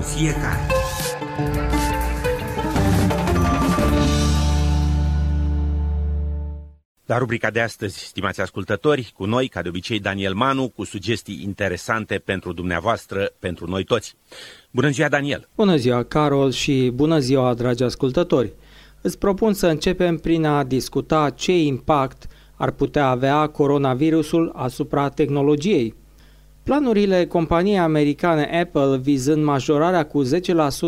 pentru fiecare. La rubrica de astăzi, stimați ascultători, cu noi, ca de obicei, Daniel Manu, cu sugestii interesante pentru dumneavoastră, pentru noi toți. Bună ziua, Daniel! Bună ziua, Carol, și bună ziua, dragi ascultători! Îți propun să începem prin a discuta ce impact ar putea avea coronavirusul asupra tehnologiei. Planurile companiei americane Apple vizând majorarea cu 10%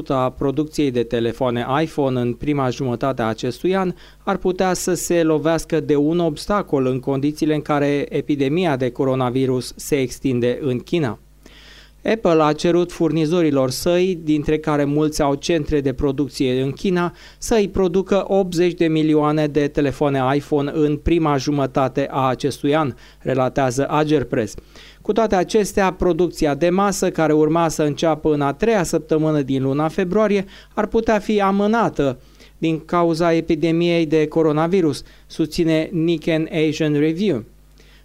a producției de telefoane iPhone în prima jumătate a acestui an ar putea să se lovească de un obstacol în condițiile în care epidemia de coronavirus se extinde în China. Apple a cerut furnizorilor săi, dintre care mulți au centre de producție în China, să îi producă 80 de milioane de telefoane iPhone în prima jumătate a acestui an, relatează Agerpress. Cu toate acestea, producția de masă, care urma să înceapă în a treia săptămână din luna februarie, ar putea fi amânată din cauza epidemiei de coronavirus, susține Nikkei Asian Review.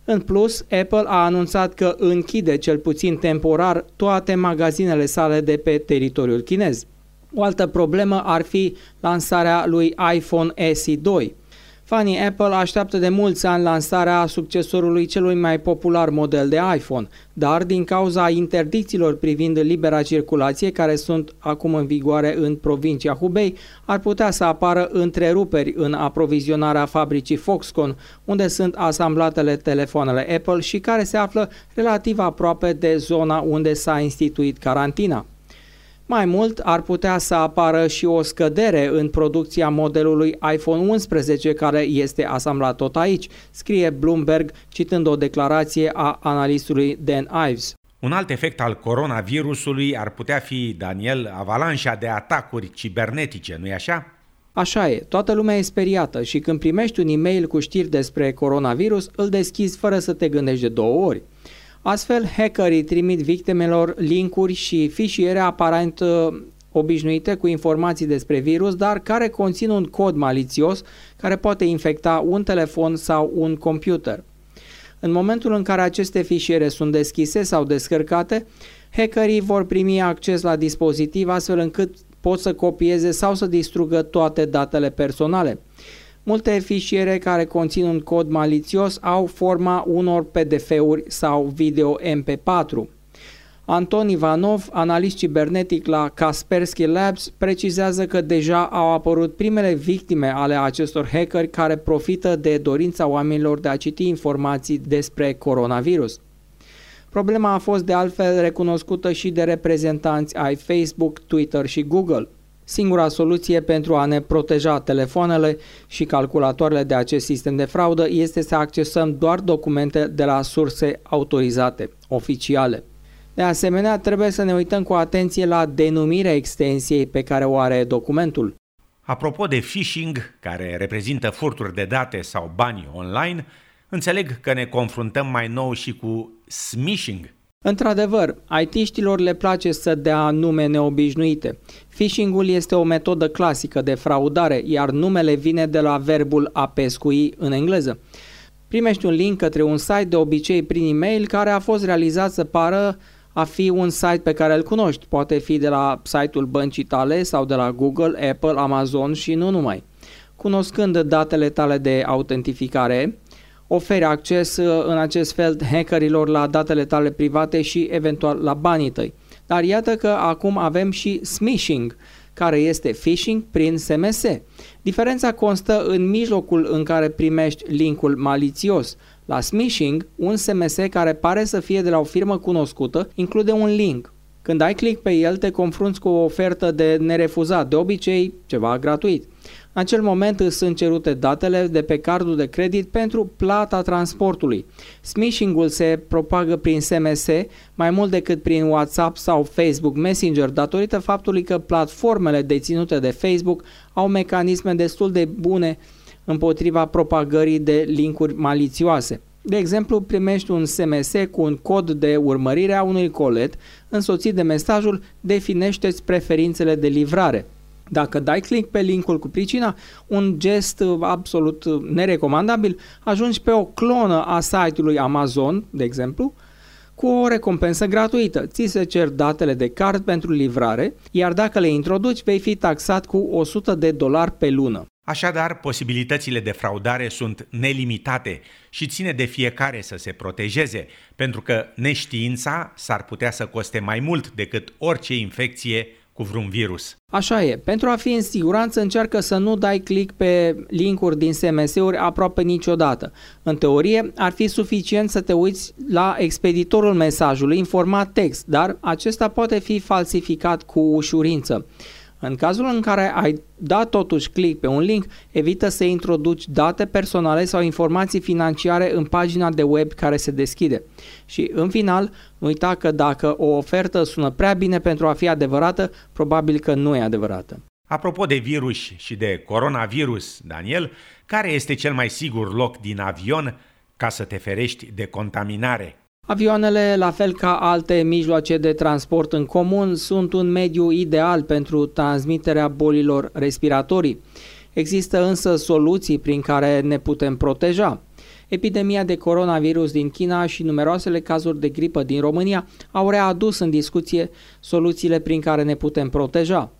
În plus, Apple a anunțat că închide cel puțin temporar toate magazinele sale de pe teritoriul chinez. O altă problemă ar fi lansarea lui iPhone SE 2. Fanii Apple așteaptă de mulți ani lansarea succesorului celui mai popular model de iPhone, dar din cauza interdicțiilor privind libera circulație care sunt acum în vigoare în provincia Hubei, ar putea să apară întreruperi în aprovizionarea fabricii Foxconn, unde sunt asamblatele telefoanele Apple și care se află relativ aproape de zona unde s-a instituit carantina. Mai mult, ar putea să apară și o scădere în producția modelului iPhone 11 care este asamblat tot aici, scrie Bloomberg citând o declarație a analistului Dan Ives. Un alt efect al coronavirusului ar putea fi, Daniel, avalanșa de atacuri cibernetice, nu-i așa? Așa e, toată lumea e speriată și când primești un e-mail cu știri despre coronavirus, îl deschizi fără să te gândești de două ori. Astfel, hackerii trimit victimelor linkuri și fișiere aparent uh, obișnuite cu informații despre virus, dar care conțin un cod malițios care poate infecta un telefon sau un computer. În momentul în care aceste fișiere sunt deschise sau descărcate, hackerii vor primi acces la dispozitiv astfel încât pot să copieze sau să distrugă toate datele personale. Multe fișiere care conțin un cod malițios au forma unor PDF-uri sau video MP4. Anton Ivanov, analist cibernetic la Kaspersky Labs, precizează că deja au apărut primele victime ale acestor hackeri care profită de dorința oamenilor de a citi informații despre coronavirus. Problema a fost de altfel recunoscută și de reprezentanți ai Facebook, Twitter și Google. Singura soluție pentru a ne proteja telefoanele și calculatoarele de acest sistem de fraudă este să accesăm doar documente de la surse autorizate, oficiale. De asemenea, trebuie să ne uităm cu atenție la denumirea extensiei pe care o are documentul. Apropo de phishing, care reprezintă furturi de date sau bani online, înțeleg că ne confruntăm mai nou și cu smishing, Într-adevăr, IT-știlor le place să dea nume neobișnuite. Phishing-ul este o metodă clasică de fraudare, iar numele vine de la verbul a pescui în engleză. Primești un link către un site de obicei prin e-mail care a fost realizat să pară a fi un site pe care îl cunoști. Poate fi de la site-ul băncii tale sau de la Google, Apple, Amazon și nu numai. Cunoscând datele tale de autentificare, oferi acces uh, în acest fel hackerilor la datele tale private și eventual la banii tăi. Dar iată că acum avem și smishing, care este phishing prin SMS. Diferența constă în mijlocul în care primești linkul malițios. La smishing, un SMS care pare să fie de la o firmă cunoscută include un link. Când ai click pe el, te confrunți cu o ofertă de nerefuzat, de obicei ceva gratuit. În acel moment îți sunt cerute datele de pe cardul de credit pentru plata transportului. Smishing-ul se propagă prin SMS mai mult decât prin WhatsApp sau Facebook Messenger datorită faptului că platformele deținute de Facebook au mecanisme destul de bune împotriva propagării de linkuri malițioase. De exemplu, primești un SMS cu un cod de urmărire a unui colet însoțit de mesajul Definește-ți preferințele de livrare. Dacă dai click pe linkul cu pricina, un gest uh, absolut uh, nerecomandabil, ajungi pe o clonă a site-ului Amazon, de exemplu, cu o recompensă gratuită. Ți se cer datele de card pentru livrare, iar dacă le introduci, vei fi taxat cu 100 de dolari pe lună. Așadar, posibilitățile de fraudare sunt nelimitate și ține de fiecare să se protejeze, pentru că neștiința s-ar putea să coste mai mult decât orice infecție cu vreun virus. Așa e. Pentru a fi în siguranță, încearcă să nu dai click pe linkuri din SMS-uri aproape niciodată. În teorie, ar fi suficient să te uiți la expeditorul mesajului în format text, dar acesta poate fi falsificat cu ușurință. În cazul în care ai dat totuși click pe un link, evită să introduci date personale sau informații financiare în pagina de web care se deschide. Și în final, nu uita că dacă o ofertă sună prea bine pentru a fi adevărată, probabil că nu e adevărată. Apropo de virus și de coronavirus, Daniel, care este cel mai sigur loc din avion ca să te ferești de contaminare? Avioanele, la fel ca alte mijloace de transport în comun, sunt un mediu ideal pentru transmiterea bolilor respiratorii. Există însă soluții prin care ne putem proteja. Epidemia de coronavirus din China și numeroasele cazuri de gripă din România au readus în discuție soluțiile prin care ne putem proteja.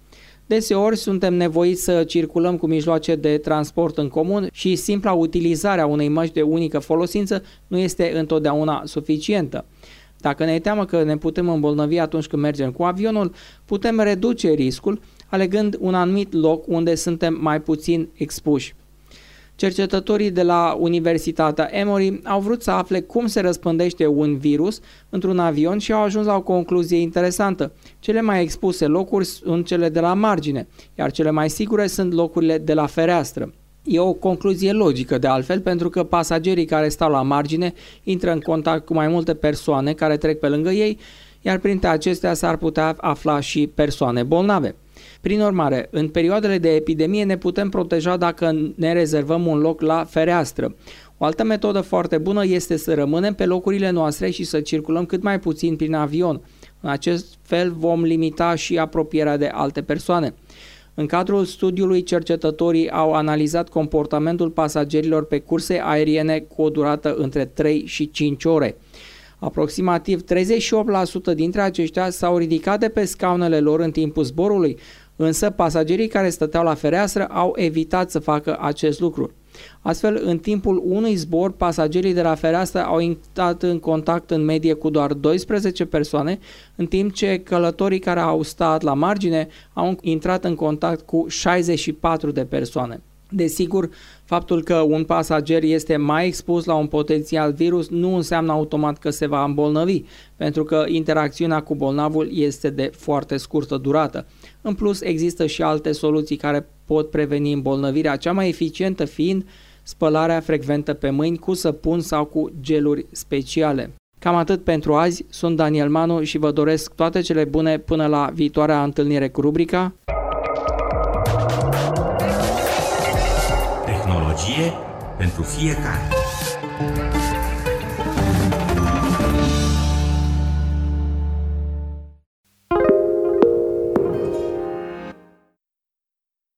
Deseori suntem nevoiți să circulăm cu mijloace de transport în comun și simpla utilizarea unei măști de unică folosință nu este întotdeauna suficientă. Dacă ne teamă că ne putem îmbolnăvi atunci când mergem cu avionul, putem reduce riscul alegând un anumit loc unde suntem mai puțin expuși. Cercetătorii de la Universitatea Emory au vrut să afle cum se răspândește un virus într-un avion și au ajuns la o concluzie interesantă. Cele mai expuse locuri sunt cele de la margine, iar cele mai sigure sunt locurile de la fereastră. E o concluzie logică de altfel pentru că pasagerii care stau la margine intră în contact cu mai multe persoane care trec pe lângă ei, iar printre acestea s-ar putea afla și persoane bolnave. Prin urmare, în perioadele de epidemie ne putem proteja dacă ne rezervăm un loc la fereastră. O altă metodă foarte bună este să rămânem pe locurile noastre și să circulăm cât mai puțin prin avion. În acest fel vom limita și apropierea de alte persoane. În cadrul studiului, cercetătorii au analizat comportamentul pasagerilor pe curse aeriene cu o durată între 3 și 5 ore. Aproximativ 38% dintre aceștia s-au ridicat de pe scaunele lor în timpul zborului, însă pasagerii care stăteau la fereastră au evitat să facă acest lucru. Astfel, în timpul unui zbor, pasagerii de la fereastră au intrat în contact în medie cu doar 12 persoane, în timp ce călătorii care au stat la margine au intrat în contact cu 64 de persoane. Desigur, faptul că un pasager este mai expus la un potențial virus nu înseamnă automat că se va îmbolnăvi, pentru că interacțiunea cu bolnavul este de foarte scurtă durată. În plus, există și alte soluții care pot preveni îmbolnăvirea, cea mai eficientă fiind spălarea frecventă pe mâini cu săpun sau cu geluri speciale. Cam atât pentru azi, sunt Daniel Manu și vă doresc toate cele bune până la viitoarea întâlnire cu rubrica Tehnologie pentru fiecare.